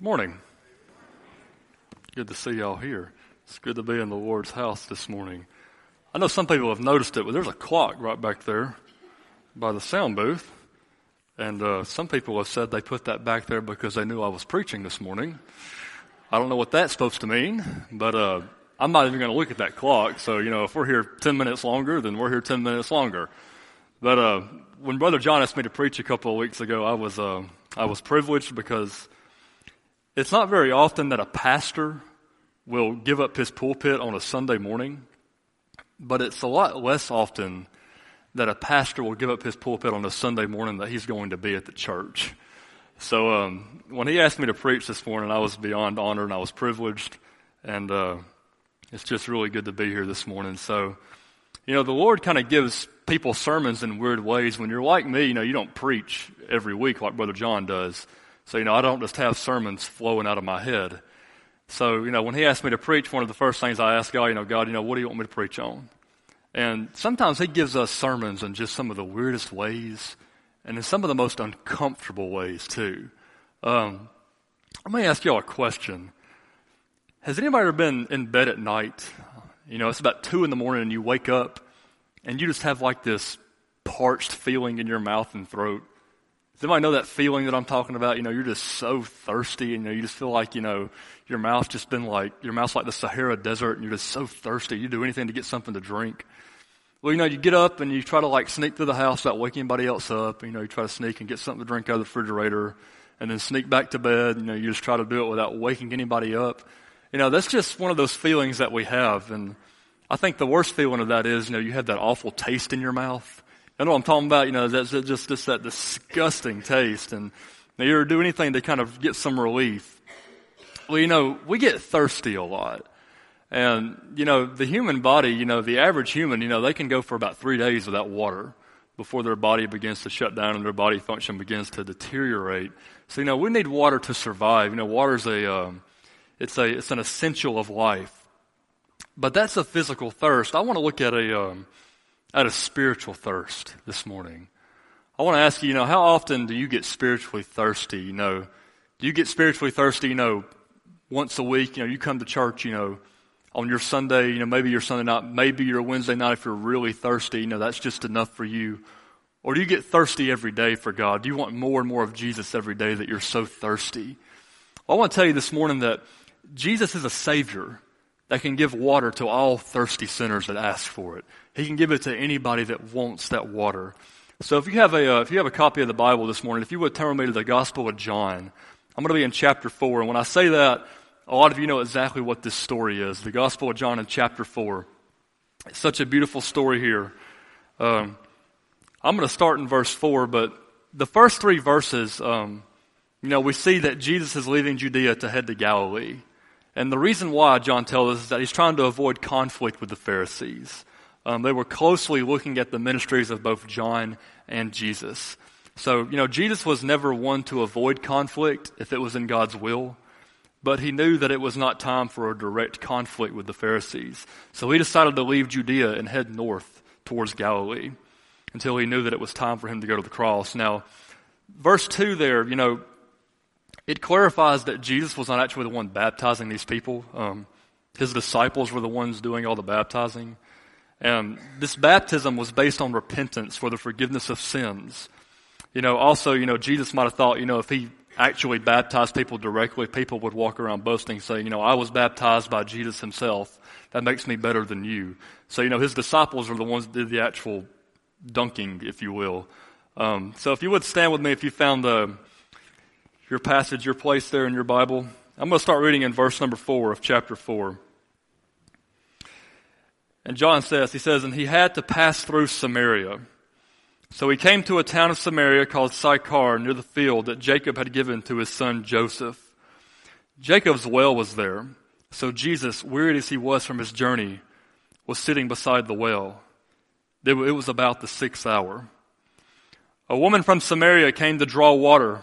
Morning. Good to see y'all here. It's good to be in the Lord's house this morning. I know some people have noticed it, but there's a clock right back there by the sound booth. And uh, some people have said they put that back there because they knew I was preaching this morning. I don't know what that's supposed to mean, but uh, I'm not even going to look at that clock. So, you know, if we're here 10 minutes longer, then we're here 10 minutes longer. But uh, when Brother John asked me to preach a couple of weeks ago, I was, uh, I was privileged because it's not very often that a pastor will give up his pulpit on a Sunday morning, but it's a lot less often that a pastor will give up his pulpit on a Sunday morning that he's going to be at the church. So um, when he asked me to preach this morning, I was beyond honored and I was privileged, and uh, it's just really good to be here this morning. So, you know, the Lord kind of gives people sermons in weird ways. When you're like me, you know, you don't preach every week like Brother John does. So, you know, I don't just have sermons flowing out of my head. So, you know, when he asked me to preach, one of the first things I asked God, you know, God, you know, what do you want me to preach on? And sometimes he gives us sermons in just some of the weirdest ways and in some of the most uncomfortable ways too. Um, let me ask y'all a question. Has anybody ever been in bed at night? You know, it's about two in the morning and you wake up and you just have like this parched feeling in your mouth and throat. Does anybody know that feeling that I'm talking about? You know, you're just so thirsty and you know, you just feel like, you know, your mouth's just been like, your mouth's like the Sahara Desert and you're just so thirsty. You do anything to get something to drink. Well, you know, you get up and you try to like sneak through the house without waking anybody else up. You know, you try to sneak and get something to drink out of the refrigerator and then sneak back to bed. You know, you just try to do it without waking anybody up. You know, that's just one of those feelings that we have. And I think the worst feeling of that is, you know, you have that awful taste in your mouth you know I'm talking about? You know, that's just, just that disgusting taste. And you ever do anything to kind of get some relief? Well, you know, we get thirsty a lot. And, you know, the human body, you know, the average human, you know, they can go for about three days without water before their body begins to shut down and their body function begins to deteriorate. So, you know, we need water to survive. You know, water's a, um, it's a, it's an essential of life. But that's a physical thirst. I want to look at a, um, at a spiritual thirst this morning. I want to ask you, you know, how often do you get spiritually thirsty? You know, do you get spiritually thirsty, you know, once a week? You know, you come to church, you know, on your Sunday, you know, maybe your Sunday night, maybe your Wednesday night if you're really thirsty, you know, that's just enough for you. Or do you get thirsty every day for God? Do you want more and more of Jesus every day that you're so thirsty? Well, I want to tell you this morning that Jesus is a Savior that can give water to all thirsty sinners that ask for it. He can give it to anybody that wants that water. So if you have a, uh, if you have a copy of the Bible this morning, if you would turn me to the Gospel of John, I'm going to be in chapter 4. And when I say that, a lot of you know exactly what this story is. The Gospel of John in chapter 4. It's such a beautiful story here. Um, I'm going to start in verse 4, but the first three verses, um, you know, we see that Jesus is leaving Judea to head to Galilee. And the reason why John tells us is that he's trying to avoid conflict with the Pharisees. Um, they were closely looking at the ministries of both John and Jesus. So, you know, Jesus was never one to avoid conflict if it was in God's will, but he knew that it was not time for a direct conflict with the Pharisees. So he decided to leave Judea and head north towards Galilee until he knew that it was time for him to go to the cross. Now, verse 2 there, you know, it clarifies that Jesus was not actually the one baptizing these people. Um, his disciples were the ones doing all the baptizing. And this baptism was based on repentance for the forgiveness of sins. You know, also, you know, Jesus might have thought, you know, if he actually baptized people directly, people would walk around boasting, saying, you know, I was baptized by Jesus himself. That makes me better than you. So, you know, his disciples are the ones that did the actual dunking, if you will. Um, so if you would stand with me if you found the, your passage, your place there in your Bible. I'm going to start reading in verse number four of chapter four. And John says, he says, and he had to pass through Samaria. So he came to a town of Samaria called Sychar near the field that Jacob had given to his son Joseph. Jacob's well was there. So Jesus, wearied as he was from his journey, was sitting beside the well. It was about the sixth hour. A woman from Samaria came to draw water.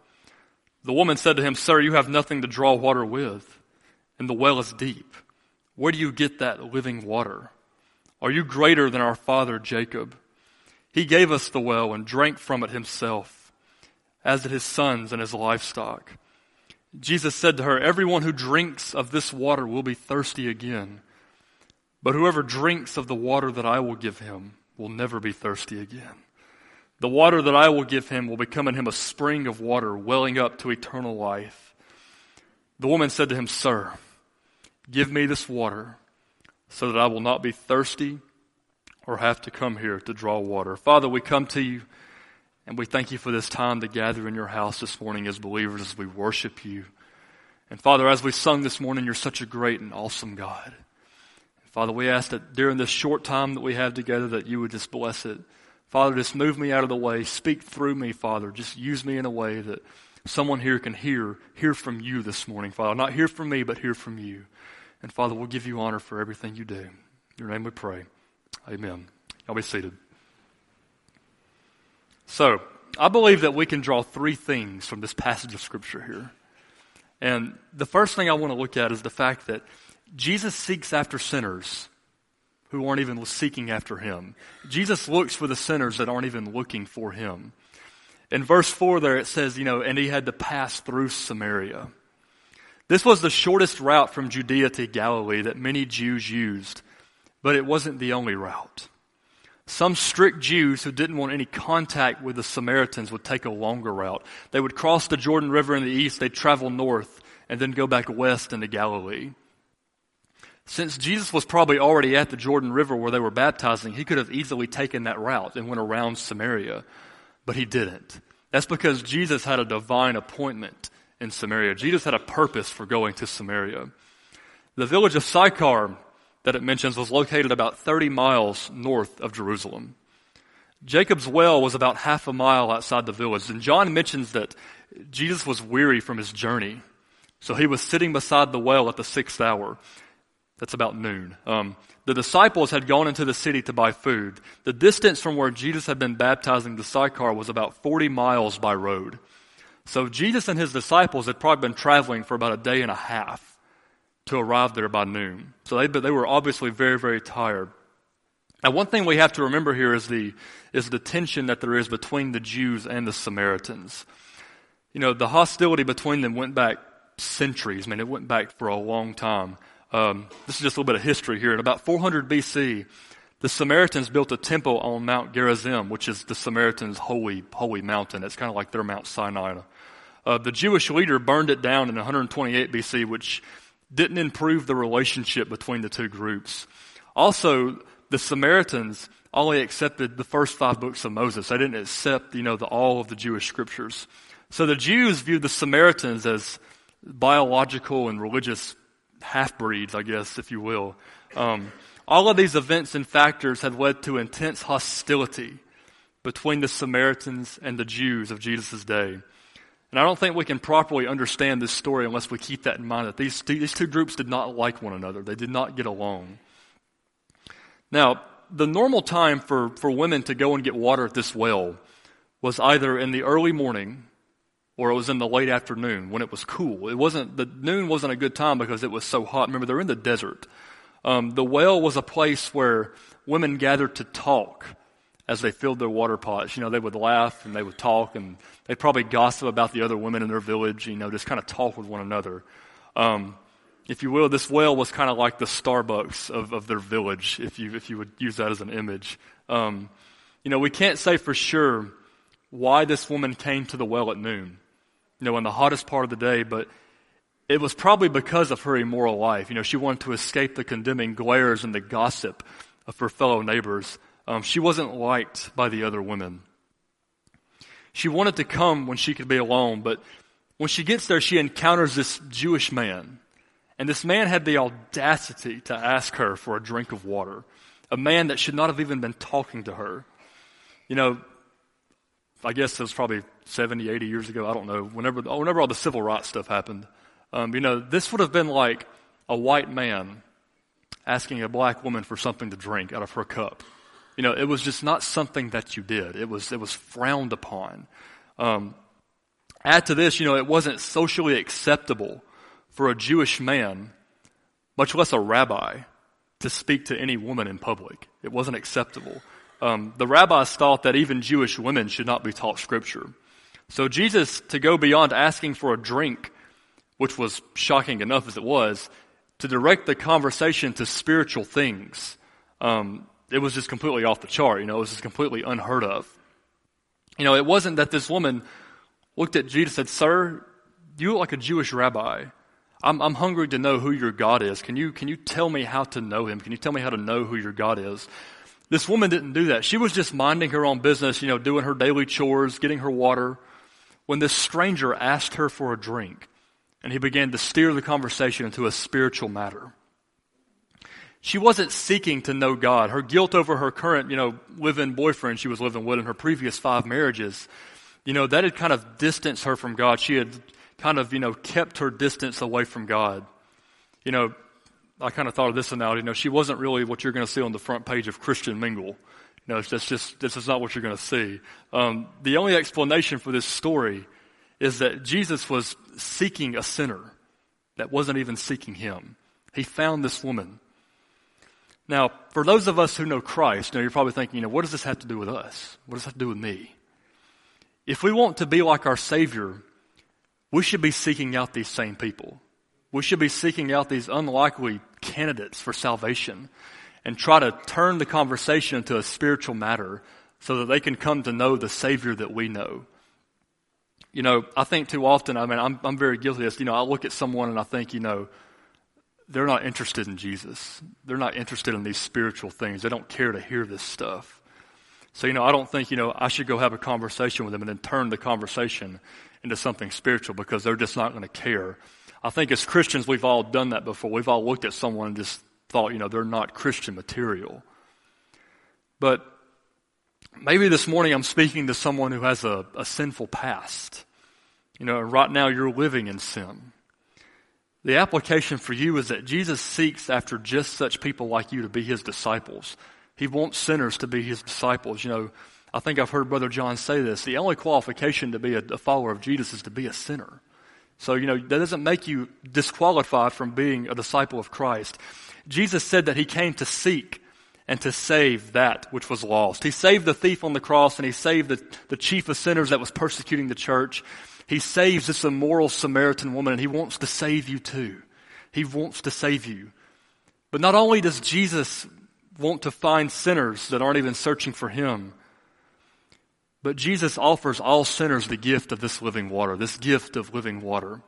The woman said to him, Sir, you have nothing to draw water with, and the well is deep. Where do you get that living water? Are you greater than our father Jacob? He gave us the well and drank from it himself, as did his sons and his livestock. Jesus said to her, Everyone who drinks of this water will be thirsty again. But whoever drinks of the water that I will give him will never be thirsty again. The water that I will give him will become in him a spring of water welling up to eternal life. The woman said to him, Sir, give me this water so that I will not be thirsty or have to come here to draw water. Father, we come to you and we thank you for this time to gather in your house this morning as believers as we worship you. And Father, as we sung this morning, you're such a great and awesome God. Father, we ask that during this short time that we have together that you would just bless it. Father, just move me out of the way. Speak through me, Father. Just use me in a way that someone here can hear, hear from you this morning, Father. Not hear from me, but hear from you. And Father, we'll give you honor for everything you do. In your name we pray. Amen. Y'all be seated. So, I believe that we can draw three things from this passage of Scripture here. And the first thing I want to look at is the fact that Jesus seeks after sinners who aren't even seeking after him. Jesus looks for the sinners that aren't even looking for him. In verse 4 there it says, you know, and he had to pass through Samaria. This was the shortest route from Judea to Galilee that many Jews used, but it wasn't the only route. Some strict Jews who didn't want any contact with the Samaritans would take a longer route. They would cross the Jordan River in the east, they'd travel north, and then go back west into Galilee. Since Jesus was probably already at the Jordan River where they were baptizing, he could have easily taken that route and went around Samaria, but he didn't. That's because Jesus had a divine appointment in Samaria. Jesus had a purpose for going to Samaria. The village of Sychar that it mentions was located about 30 miles north of Jerusalem. Jacob's well was about half a mile outside the village, and John mentions that Jesus was weary from his journey. So he was sitting beside the well at the sixth hour. That's about noon. Um, the disciples had gone into the city to buy food. The distance from where Jesus had been baptizing the Sychar was about 40 miles by road. So Jesus and his disciples had probably been traveling for about a day and a half to arrive there by noon. So they, they were obviously very, very tired. Now, one thing we have to remember here is the, is the tension that there is between the Jews and the Samaritans. You know, the hostility between them went back centuries. I mean, it went back for a long time. Um, this is just a little bit of history here. In about 400 BC, the Samaritans built a temple on Mount Gerizim, which is the Samaritans' holy, holy mountain. It's kind of like their Mount Sinai. Uh, the Jewish leader burned it down in 128 BC, which didn't improve the relationship between the two groups. Also, the Samaritans only accepted the first five books of Moses. They didn't accept, you know, the, all of the Jewish scriptures. So the Jews viewed the Samaritans as biological and religious half breeds, I guess, if you will. Um, all of these events and factors had led to intense hostility between the Samaritans and the Jews of Jesus' day. And I don't think we can properly understand this story unless we keep that in mind that these, these two groups did not like one another. They did not get along. Now, the normal time for, for women to go and get water at this well was either in the early morning or it was in the late afternoon when it was cool. It wasn't, the noon wasn't a good time because it was so hot. Remember, they're in the desert. Um, the well was a place where women gathered to talk as they filled their water pots. You know, they would laugh and they would talk and they'd probably gossip about the other women in their village, you know, just kind of talk with one another. Um, if you will, this well was kind of like the Starbucks of, of their village, if you, if you would use that as an image. Um, you know, we can't say for sure why this woman came to the well at noon you know, in the hottest part of the day, but it was probably because of her immoral life. You know, she wanted to escape the condemning glares and the gossip of her fellow neighbors. Um, she wasn't liked by the other women. She wanted to come when she could be alone, but when she gets there, she encounters this Jewish man. And this man had the audacity to ask her for a drink of water. A man that should not have even been talking to her. You know, I guess it was probably 70, 80 years ago. I don't know. Whenever, whenever all the civil rights stuff happened, um, you know, this would have been like a white man asking a black woman for something to drink out of her cup. You know, it was just not something that you did. It was, it was frowned upon. Um, add to this, you know, it wasn't socially acceptable for a Jewish man, much less a rabbi, to speak to any woman in public. It wasn't acceptable. Um, the rabbis thought that even Jewish women should not be taught scripture. So Jesus, to go beyond asking for a drink, which was shocking enough as it was, to direct the conversation to spiritual things, um, it was just completely off the chart. You know, it was just completely unheard of. You know, it wasn't that this woman looked at Jesus and said, Sir, you look like a Jewish rabbi. I'm, I'm hungry to know who your God is. Can you, can you tell me how to know him? Can you tell me how to know who your God is? This woman didn't do that. She was just minding her own business, you know, doing her daily chores, getting her water, when this stranger asked her for a drink and he began to steer the conversation into a spiritual matter. She wasn't seeking to know God. Her guilt over her current, you know, live-in boyfriend she was living with in her previous five marriages, you know, that had kind of distanced her from God. She had kind of, you know, kept her distance away from God. You know, I kind of thought of this analogy. You know, she wasn't really what you're going to see on the front page of Christian Mingle. You know, that's just, this is not what you're going to see. Um, the only explanation for this story is that Jesus was seeking a sinner that wasn't even seeking him. He found this woman. Now, for those of us who know Christ, you know, you're probably thinking, you know, what does this have to do with us? What does that have to do with me? If we want to be like our Savior, we should be seeking out these same people. We should be seeking out these unlikely candidates for salvation and try to turn the conversation into a spiritual matter so that they can come to know the Savior that we know. You know, I think too often, I mean, I'm, I'm very guilty of this. You know, I look at someone and I think, you know, they're not interested in Jesus. They're not interested in these spiritual things. They don't care to hear this stuff. So, you know, I don't think, you know, I should go have a conversation with them and then turn the conversation into something spiritual because they're just not going to care. I think as Christians, we've all done that before. We've all looked at someone and just thought, you know, they're not Christian material. But maybe this morning I'm speaking to someone who has a, a sinful past. You know, and right now you're living in sin. The application for you is that Jesus seeks after just such people like you to be his disciples. He wants sinners to be his disciples. You know, I think I've heard Brother John say this. The only qualification to be a, a follower of Jesus is to be a sinner. So, you know, that doesn't make you disqualified from being a disciple of Christ. Jesus said that he came to seek and to save that which was lost. He saved the thief on the cross and he saved the, the chief of sinners that was persecuting the church. He saves this immoral Samaritan woman and he wants to save you too. He wants to save you. But not only does Jesus want to find sinners that aren't even searching for him, but Jesus offers all sinners the gift of this living water, this gift of living water.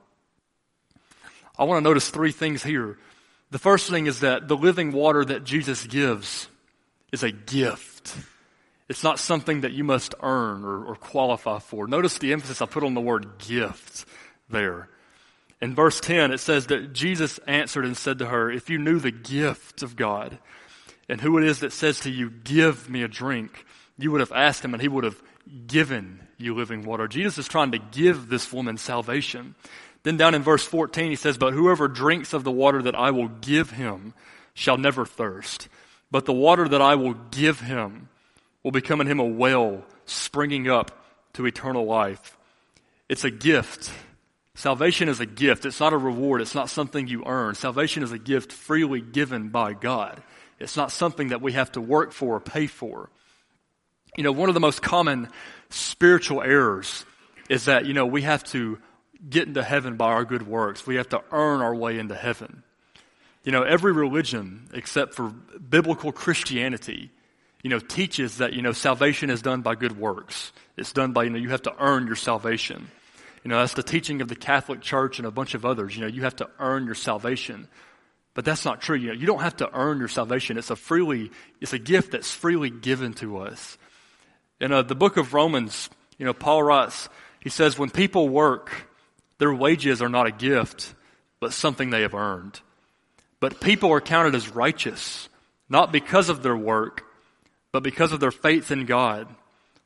I want to notice three things here. The first thing is that the living water that Jesus gives is a gift. It's not something that you must earn or, or qualify for. Notice the emphasis I put on the word gift there. In verse 10, it says that Jesus answered and said to her, If you knew the gift of God and who it is that says to you, Give me a drink, you would have asked him and he would have given you living water. Jesus is trying to give this woman salvation. Then down in verse 14, he says, But whoever drinks of the water that I will give him shall never thirst. But the water that I will give him will become in him a well springing up to eternal life. It's a gift. Salvation is a gift. It's not a reward. It's not something you earn. Salvation is a gift freely given by God. It's not something that we have to work for or pay for. You know, one of the most common spiritual errors is that, you know, we have to get into heaven by our good works. We have to earn our way into heaven. You know, every religion except for biblical Christianity, you know, teaches that, you know, salvation is done by good works. It's done by, you know, you have to earn your salvation. You know, that's the teaching of the Catholic Church and a bunch of others. You know, you have to earn your salvation. But that's not true. You know, you don't have to earn your salvation. It's a freely, it's a gift that's freely given to us. In uh, the book of Romans, you know, Paul writes, he says, when people work, their wages are not a gift, but something they have earned. But people are counted as righteous, not because of their work, but because of their faith in God,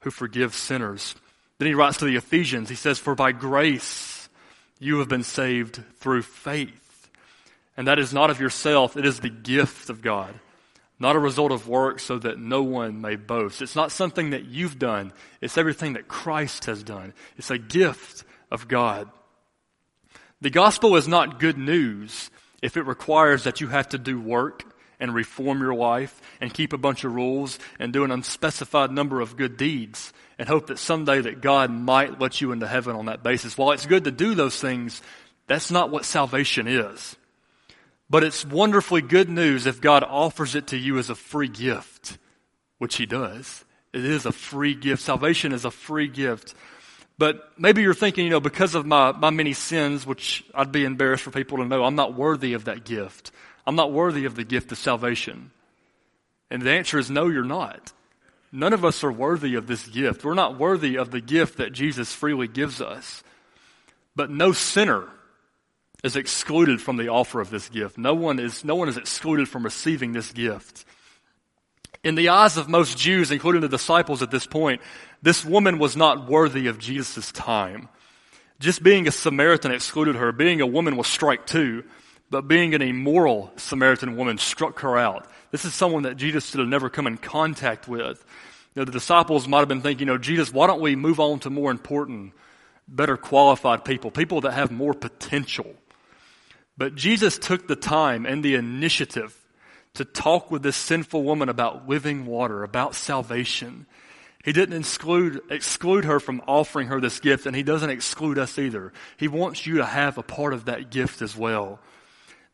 who forgives sinners. Then he writes to the Ephesians, he says, For by grace you have been saved through faith. And that is not of yourself, it is the gift of God, not a result of work so that no one may boast. It's not something that you've done, it's everything that Christ has done. It's a gift of God. The gospel is not good news if it requires that you have to do work and reform your life and keep a bunch of rules and do an unspecified number of good deeds and hope that someday that God might let you into heaven on that basis. While it's good to do those things, that's not what salvation is. But it's wonderfully good news if God offers it to you as a free gift, which He does. It is a free gift. Salvation is a free gift. But maybe you're thinking, you know, because of my, my many sins, which I'd be embarrassed for people to know, I'm not worthy of that gift. I'm not worthy of the gift of salvation. And the answer is no, you're not. None of us are worthy of this gift. We're not worthy of the gift that Jesus freely gives us. But no sinner is excluded from the offer of this gift. No one is, no one is excluded from receiving this gift. In the eyes of most Jews, including the disciples at this point, this woman was not worthy of Jesus' time. Just being a Samaritan excluded her. Being a woman was strike two but being an immoral Samaritan woman struck her out. This is someone that Jesus should have never come in contact with. You know, the disciples might have been thinking, you know, Jesus, why don't we move on to more important, better qualified people, people that have more potential? But Jesus took the time and the initiative to talk with this sinful woman about living water, about salvation. He didn't exclude, exclude her from offering her this gift, and He doesn't exclude us either. He wants you to have a part of that gift as well.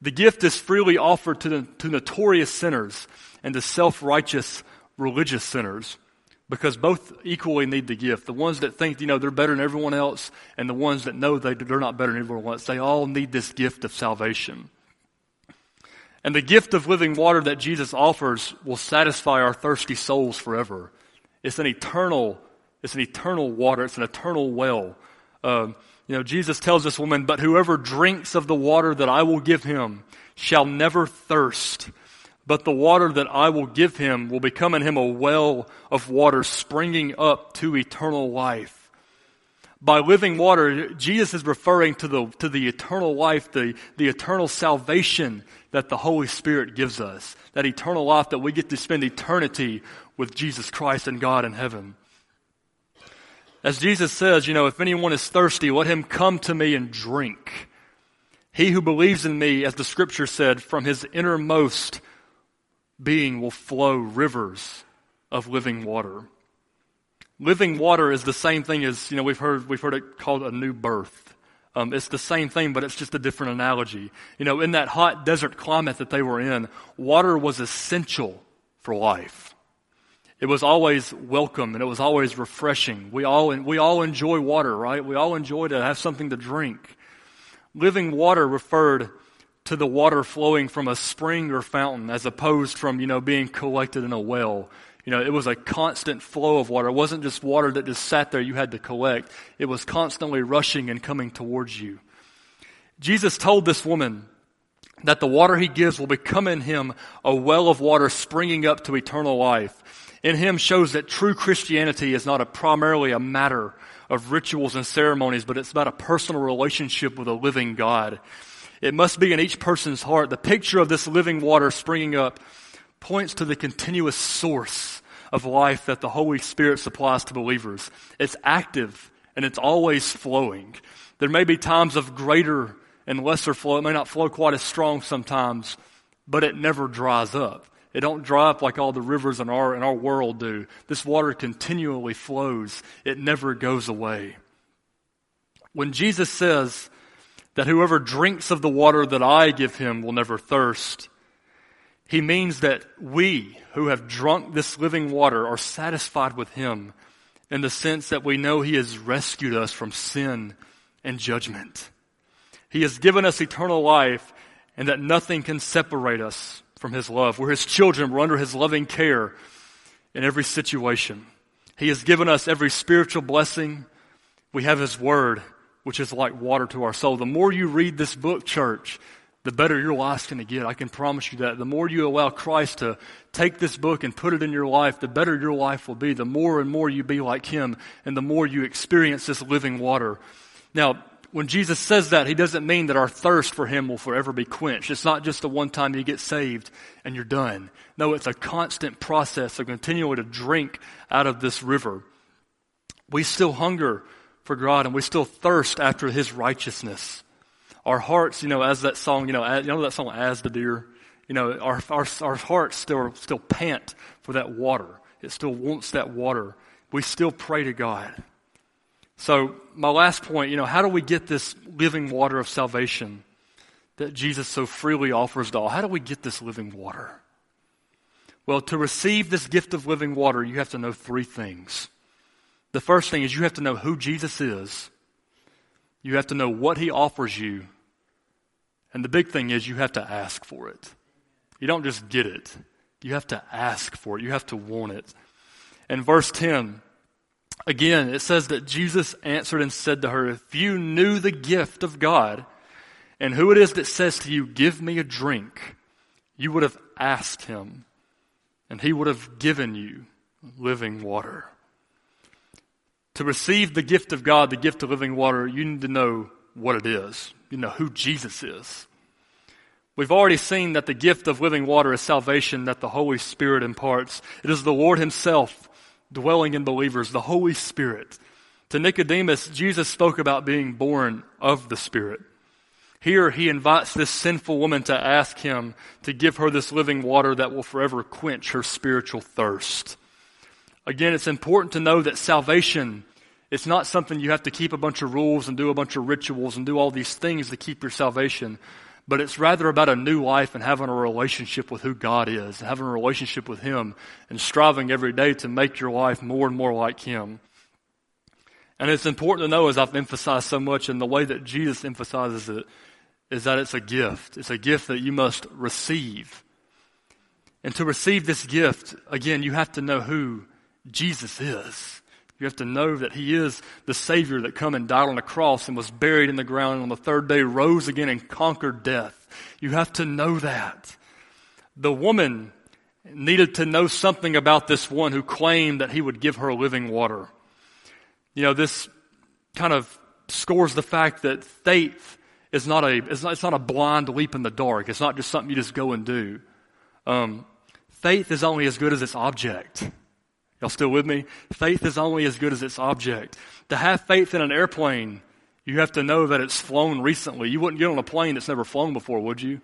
The gift is freely offered to, the, to notorious sinners and to self-righteous religious sinners because both equally need the gift. The ones that think, you know, they're better than everyone else and the ones that know they, they're not better than everyone else, they all need this gift of salvation. And the gift of living water that Jesus offers will satisfy our thirsty souls forever. It's an eternal, it's an eternal water. It's an eternal well. Um, you know, Jesus tells this woman, but whoever drinks of the water that I will give him shall never thirst. But the water that I will give him will become in him a well of water springing up to eternal life. By living water, Jesus is referring to the, to the eternal life, the, the eternal salvation that the Holy Spirit gives us. That eternal life that we get to spend eternity with Jesus Christ and God in heaven. As Jesus says, you know, if anyone is thirsty, let him come to me and drink. He who believes in me, as the scripture said, from his innermost being will flow rivers of living water. Living water is the same thing as, you know, we've heard, we've heard it called a new birth. Um, it's the same thing, but it's just a different analogy. You know, in that hot desert climate that they were in, water was essential for life. It was always welcome and it was always refreshing. We all, we all enjoy water, right? We all enjoy to have something to drink. Living water referred to the water flowing from a spring or fountain as opposed from, you know, being collected in a well. You know, it was a constant flow of water. It wasn't just water that just sat there you had to collect. It was constantly rushing and coming towards you. Jesus told this woman that the water he gives will become in him a well of water springing up to eternal life in him shows that true Christianity is not a primarily a matter of rituals and ceremonies, but it's about a personal relationship with a living God. It must be in each person's heart. The picture of this living water springing up points to the continuous source of life that the Holy Spirit supplies to believers. It's active and it's always flowing. There may be times of greater and lesser flow. It may not flow quite as strong sometimes, but it never dries up. It don't dry up like all the rivers in our, in our world do. This water continually flows. It never goes away. When Jesus says that whoever drinks of the water that I give him will never thirst, he means that we who have drunk this living water are satisfied with him in the sense that we know he has rescued us from sin and judgment. He has given us eternal life and that nothing can separate us from His love. We're His children. We're under His loving care in every situation. He has given us every spiritual blessing. We have His Word, which is like water to our soul. The more you read this book, church, the better your life's going to get. I can promise you that. The more you allow Christ to take this book and put it in your life, the better your life will be. The more and more you be like Him, and the more you experience this living water. Now, when Jesus says that, he doesn't mean that our thirst for him will forever be quenched. It's not just the one time you get saved and you're done. No, it's a constant process of continuing to drink out of this river. We still hunger for God and we still thirst after his righteousness. Our hearts, you know, as that song, you know, as, you know that song, As the Deer? You know, our, our, our hearts still, still pant for that water. It still wants that water. We still pray to God. So, my last point, you know, how do we get this living water of salvation that Jesus so freely offers to all? How do we get this living water? Well, to receive this gift of living water, you have to know three things. The first thing is you have to know who Jesus is. You have to know what he offers you. And the big thing is you have to ask for it. You don't just get it. You have to ask for it. You have to want it. In verse 10, Again, it says that Jesus answered and said to her, If you knew the gift of God and who it is that says to you, Give me a drink, you would have asked him, and he would have given you living water. To receive the gift of God, the gift of living water, you need to know what it is. You know who Jesus is. We've already seen that the gift of living water is salvation that the Holy Spirit imparts. It is the Lord Himself dwelling in believers, the Holy Spirit. To Nicodemus, Jesus spoke about being born of the Spirit. Here he invites this sinful woman to ask him to give her this living water that will forever quench her spiritual thirst. Again, it's important to know that salvation it's not something you have to keep a bunch of rules and do a bunch of rituals and do all these things to keep your salvation but it's rather about a new life and having a relationship with who God is, and having a relationship with Him, and striving every day to make your life more and more like Him. And it's important to know, as I've emphasized so much, and the way that Jesus emphasizes it, is that it's a gift. It's a gift that you must receive. And to receive this gift, again, you have to know who Jesus is. You have to know that He is the Savior that come and died on the cross and was buried in the ground and on the third day rose again and conquered death. You have to know that. The woman needed to know something about this one who claimed that he would give her living water. You know, this kind of scores the fact that faith is not a, it's not, it's not a blind leap in the dark. It's not just something you just go and do. Um, faith is only as good as its object. Y'all still with me? Faith is only as good as its object. To have faith in an airplane, you have to know that it's flown recently. You wouldn't get on a plane that's never flown before, would you?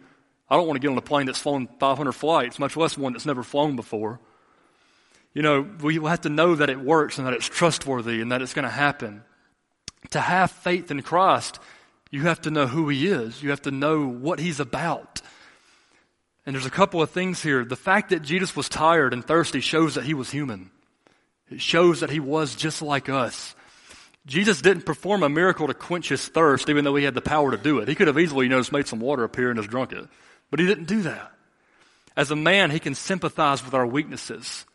I don't want to get on a plane that's flown 500 flights, much less one that's never flown before. You know, we have to know that it works and that it's trustworthy and that it's going to happen. To have faith in Christ, you have to know who He is. You have to know what He's about. And there's a couple of things here. The fact that Jesus was tired and thirsty shows that He was human. It shows that he was just like us. Jesus didn't perform a miracle to quench his thirst, even though he had the power to do it. He could have easily, you know, just made some water appear and just drunk it. But he didn't do that. As a man, he can sympathize with our weaknesses.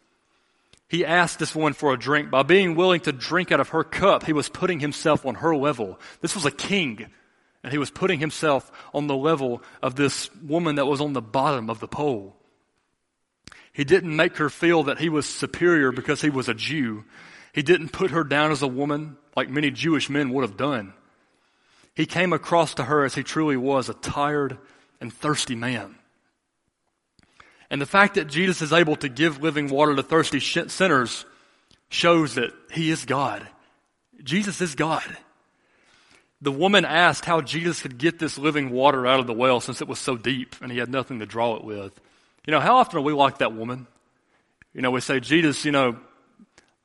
He asked this woman for a drink. By being willing to drink out of her cup, he was putting himself on her level. This was a king, and he was putting himself on the level of this woman that was on the bottom of the pole. He didn't make her feel that he was superior because he was a Jew. He didn't put her down as a woman like many Jewish men would have done. He came across to her as he truly was, a tired and thirsty man. And the fact that Jesus is able to give living water to thirsty sinners shows that he is God. Jesus is God. The woman asked how Jesus could get this living water out of the well since it was so deep and he had nothing to draw it with. You know, how often are we like that woman? You know, we say, Jesus, you know,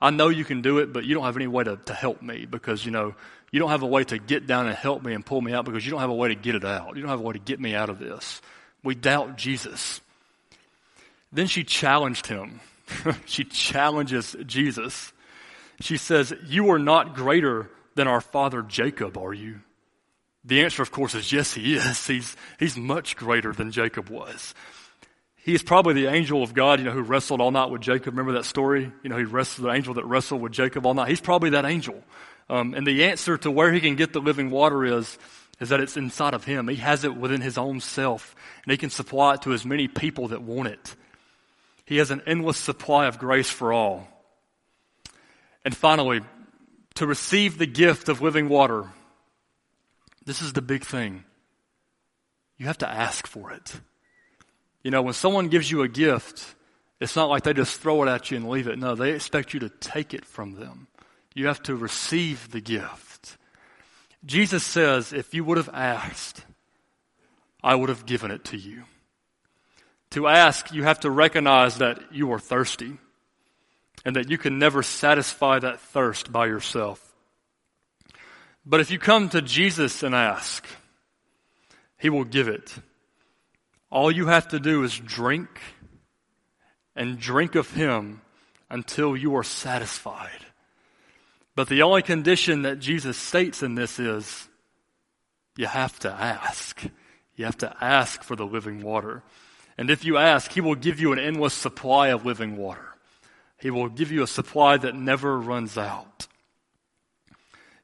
I know you can do it, but you don't have any way to, to help me because, you know, you don't have a way to get down and help me and pull me out because you don't have a way to get it out. You don't have a way to get me out of this. We doubt Jesus. Then she challenged him. she challenges Jesus. She says, You are not greater than our father Jacob, are you? The answer, of course, is yes, he is. He's, he's much greater than Jacob was. He is probably the angel of God, you know, who wrestled all night with Jacob. Remember that story? You know, he wrestled the angel that wrestled with Jacob all night. He's probably that angel. Um, and the answer to where he can get the living water is, is that it's inside of him. He has it within his own self, and he can supply it to as many people that want it. He has an endless supply of grace for all. And finally, to receive the gift of living water, This is the big thing. You have to ask for it. You know, when someone gives you a gift, it's not like they just throw it at you and leave it. No, they expect you to take it from them. You have to receive the gift. Jesus says, if you would have asked, I would have given it to you. To ask, you have to recognize that you are thirsty and that you can never satisfy that thirst by yourself. But if you come to Jesus and ask, He will give it. All you have to do is drink and drink of Him until you are satisfied. But the only condition that Jesus states in this is you have to ask. You have to ask for the living water. And if you ask, He will give you an endless supply of living water. He will give you a supply that never runs out.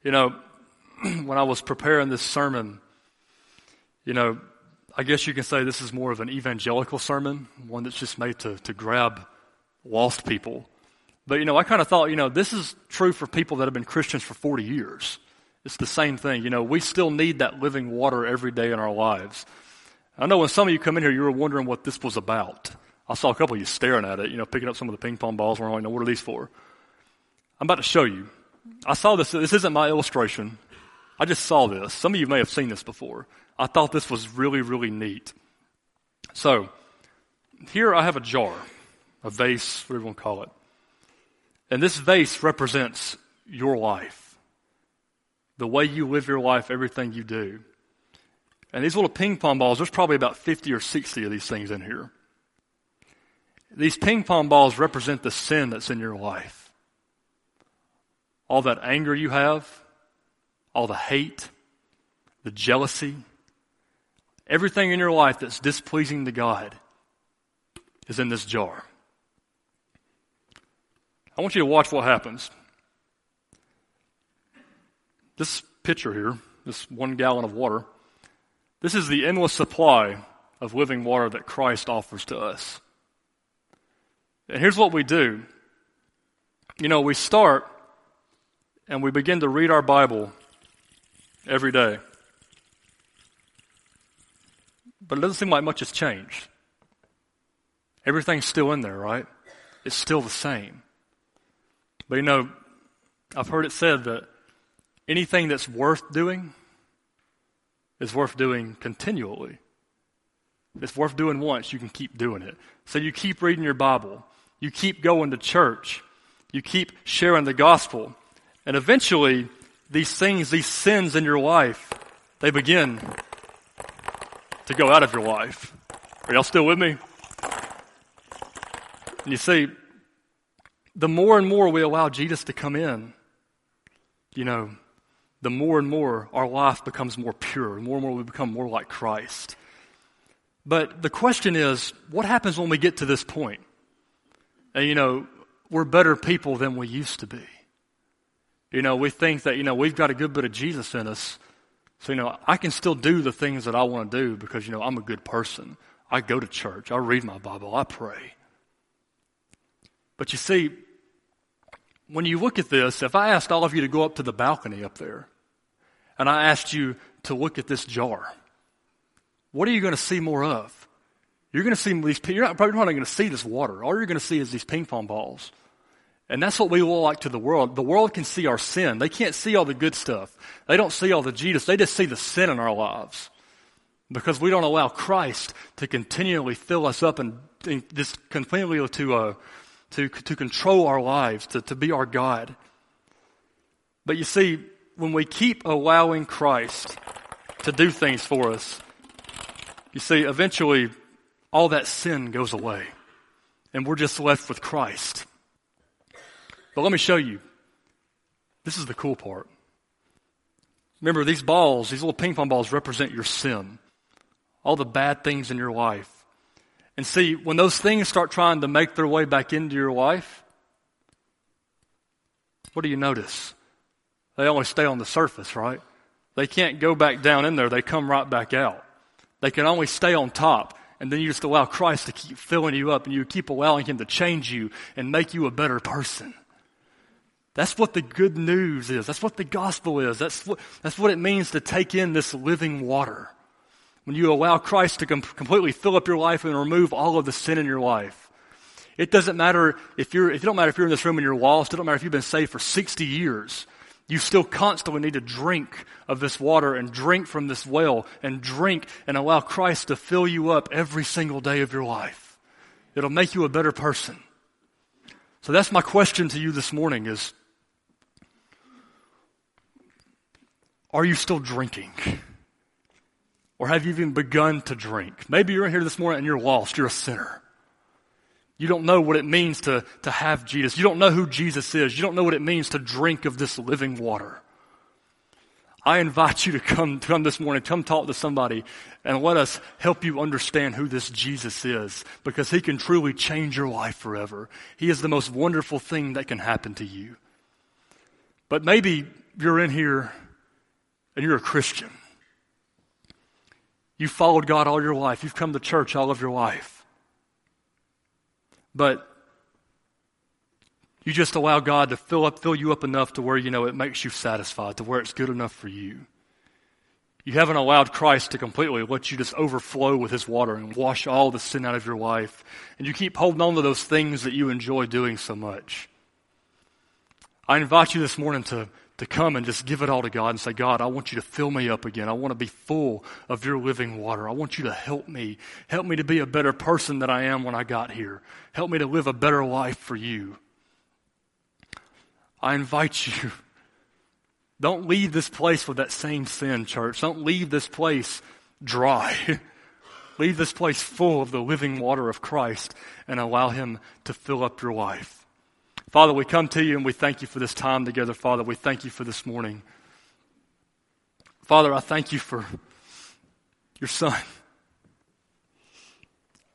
You know, when I was preparing this sermon, you know, I guess you can say this is more of an evangelical sermon, one that's just made to, to grab lost people. But, you know, I kind of thought, you know, this is true for people that have been Christians for 40 years. It's the same thing. You know, we still need that living water every day in our lives. I know when some of you come in here, you were wondering what this was about. I saw a couple of you staring at it, you know, picking up some of the ping pong balls. We're like, no, what are these for? I'm about to show you. I saw this. This isn't my illustration. I just saw this. Some of you may have seen this before. I thought this was really, really neat. So, here I have a jar, a vase, whatever you want to call it. And this vase represents your life. The way you live your life, everything you do. And these little ping pong balls, there's probably about 50 or 60 of these things in here. These ping pong balls represent the sin that's in your life. All that anger you have, all the hate, the jealousy, everything in your life that's displeasing to God is in this jar. I want you to watch what happens. This pitcher here, this one gallon of water, this is the endless supply of living water that Christ offers to us. And here's what we do. You know, we start and we begin to read our Bible every day. But it doesn't seem like much has changed. Everything's still in there, right? It's still the same. But you know, I've heard it said that anything that's worth doing is worth doing continually. It's worth doing once, you can keep doing it. So you keep reading your Bible. You keep going to church. You keep sharing the gospel. And eventually, these things, these sins in your life, they begin to go out of your life. Are y'all still with me? And you see, the more and more we allow Jesus to come in, you know, the more and more our life becomes more pure, the more and more we become more like Christ. But the question is, what happens when we get to this point? And, you know, we're better people than we used to be. You know, we think that, you know, we've got a good bit of Jesus in us. So, you know, I can still do the things that I want to do because, you know, I'm a good person. I go to church. I read my Bible. I pray. But you see, when you look at this, if I asked all of you to go up to the balcony up there and I asked you to look at this jar, what are you going to see more of? You're going to see these, you're not, probably not going to see this water. All you're going to see is these ping pong balls. And that's what we look like to the world. The world can see our sin. They can't see all the good stuff. They don't see all the Jesus. They just see the sin in our lives. Because we don't allow Christ to continually fill us up and, and just continually to, uh, to, to control our lives, to, to be our God. But you see, when we keep allowing Christ to do things for us, you see, eventually all that sin goes away. And we're just left with Christ. But let me show you. This is the cool part. Remember, these balls, these little ping pong balls represent your sin, all the bad things in your life. And see, when those things start trying to make their way back into your life, what do you notice? They only stay on the surface, right? They can't go back down in there, they come right back out. They can only stay on top. And then you just allow Christ to keep filling you up and you keep allowing Him to change you and make you a better person. That's what the good news is. That's what the gospel is. That's what, that's what it means to take in this living water. When you allow Christ to com- completely fill up your life and remove all of the sin in your life. It doesn't matter if you're, it don't matter if you're in this room and you're lost. It don't matter if you've been saved for 60 years. You still constantly need to drink of this water and drink from this well and drink and allow Christ to fill you up every single day of your life. It'll make you a better person. So that's my question to you this morning is, are you still drinking? Or have you even begun to drink? Maybe you're in here this morning and you're lost. You're a sinner. You don't know what it means to, to have Jesus. You don't know who Jesus is. You don't know what it means to drink of this living water. I invite you to come, come this morning, come talk to somebody and let us help you understand who this Jesus is because he can truly change your life forever. He is the most wonderful thing that can happen to you. But maybe you're in here and you're a Christian. You followed God all your life. You've come to church all of your life. But you just allow God to fill up, fill you up enough to where you know it makes you satisfied, to where it's good enough for you. You haven't allowed Christ to completely let you just overflow with His water and wash all the sin out of your life. And you keep holding on to those things that you enjoy doing so much. I invite you this morning to to come and just give it all to God and say, God, I want you to fill me up again. I want to be full of your living water. I want you to help me. Help me to be a better person than I am when I got here. Help me to live a better life for you. I invite you. Don't leave this place with that same sin, church. Don't leave this place dry. leave this place full of the living water of Christ and allow Him to fill up your life. Father, we come to you and we thank you for this time together, Father. We thank you for this morning. Father, I thank you for your son.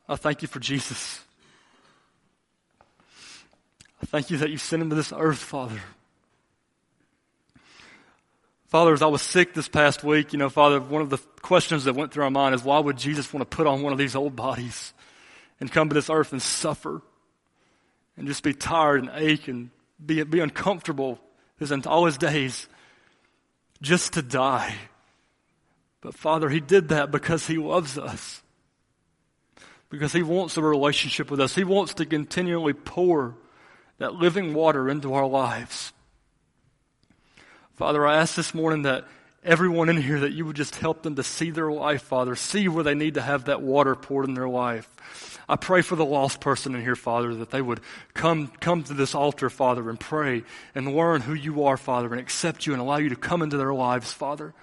I thank you for Jesus. I thank you that you sent him to this earth, Father. Father, as I was sick this past week, you know, Father, one of the questions that went through our mind is why would Jesus want to put on one of these old bodies and come to this earth and suffer? And just be tired and ache and be, be uncomfortable his, all his days just to die. But Father, He did that because He loves us. Because He wants a relationship with us. He wants to continually pour that living water into our lives. Father, I ask this morning that everyone in here that you would just help them to see their life, Father, see where they need to have that water poured in their life. I pray for the lost person in here, Father, that they would come, come to this altar, Father, and pray and learn who you are, Father, and accept you and allow you to come into their lives, Father.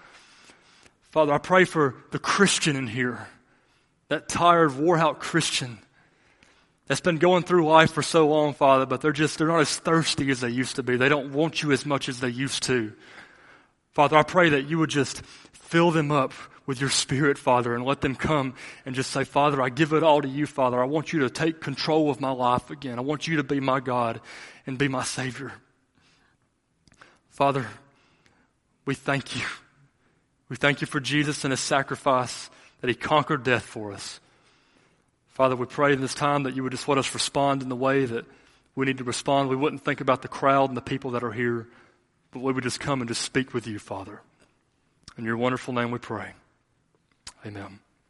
Father, I pray for the Christian in here, that tired, wore out Christian that's been going through life for so long, Father, but they're just, they're not as thirsty as they used to be. They don't want you as much as they used to. Father, I pray that you would just fill them up with your spirit, Father, and let them come and just say, Father, I give it all to you, Father. I want you to take control of my life again. I want you to be my God and be my Savior. Father, we thank you. We thank you for Jesus and his sacrifice that he conquered death for us. Father, we pray in this time that you would just let us respond in the way that we need to respond. We wouldn't think about the crowd and the people that are here, but we just come and just speak with you, Father. In your wonderful name we pray. Amen.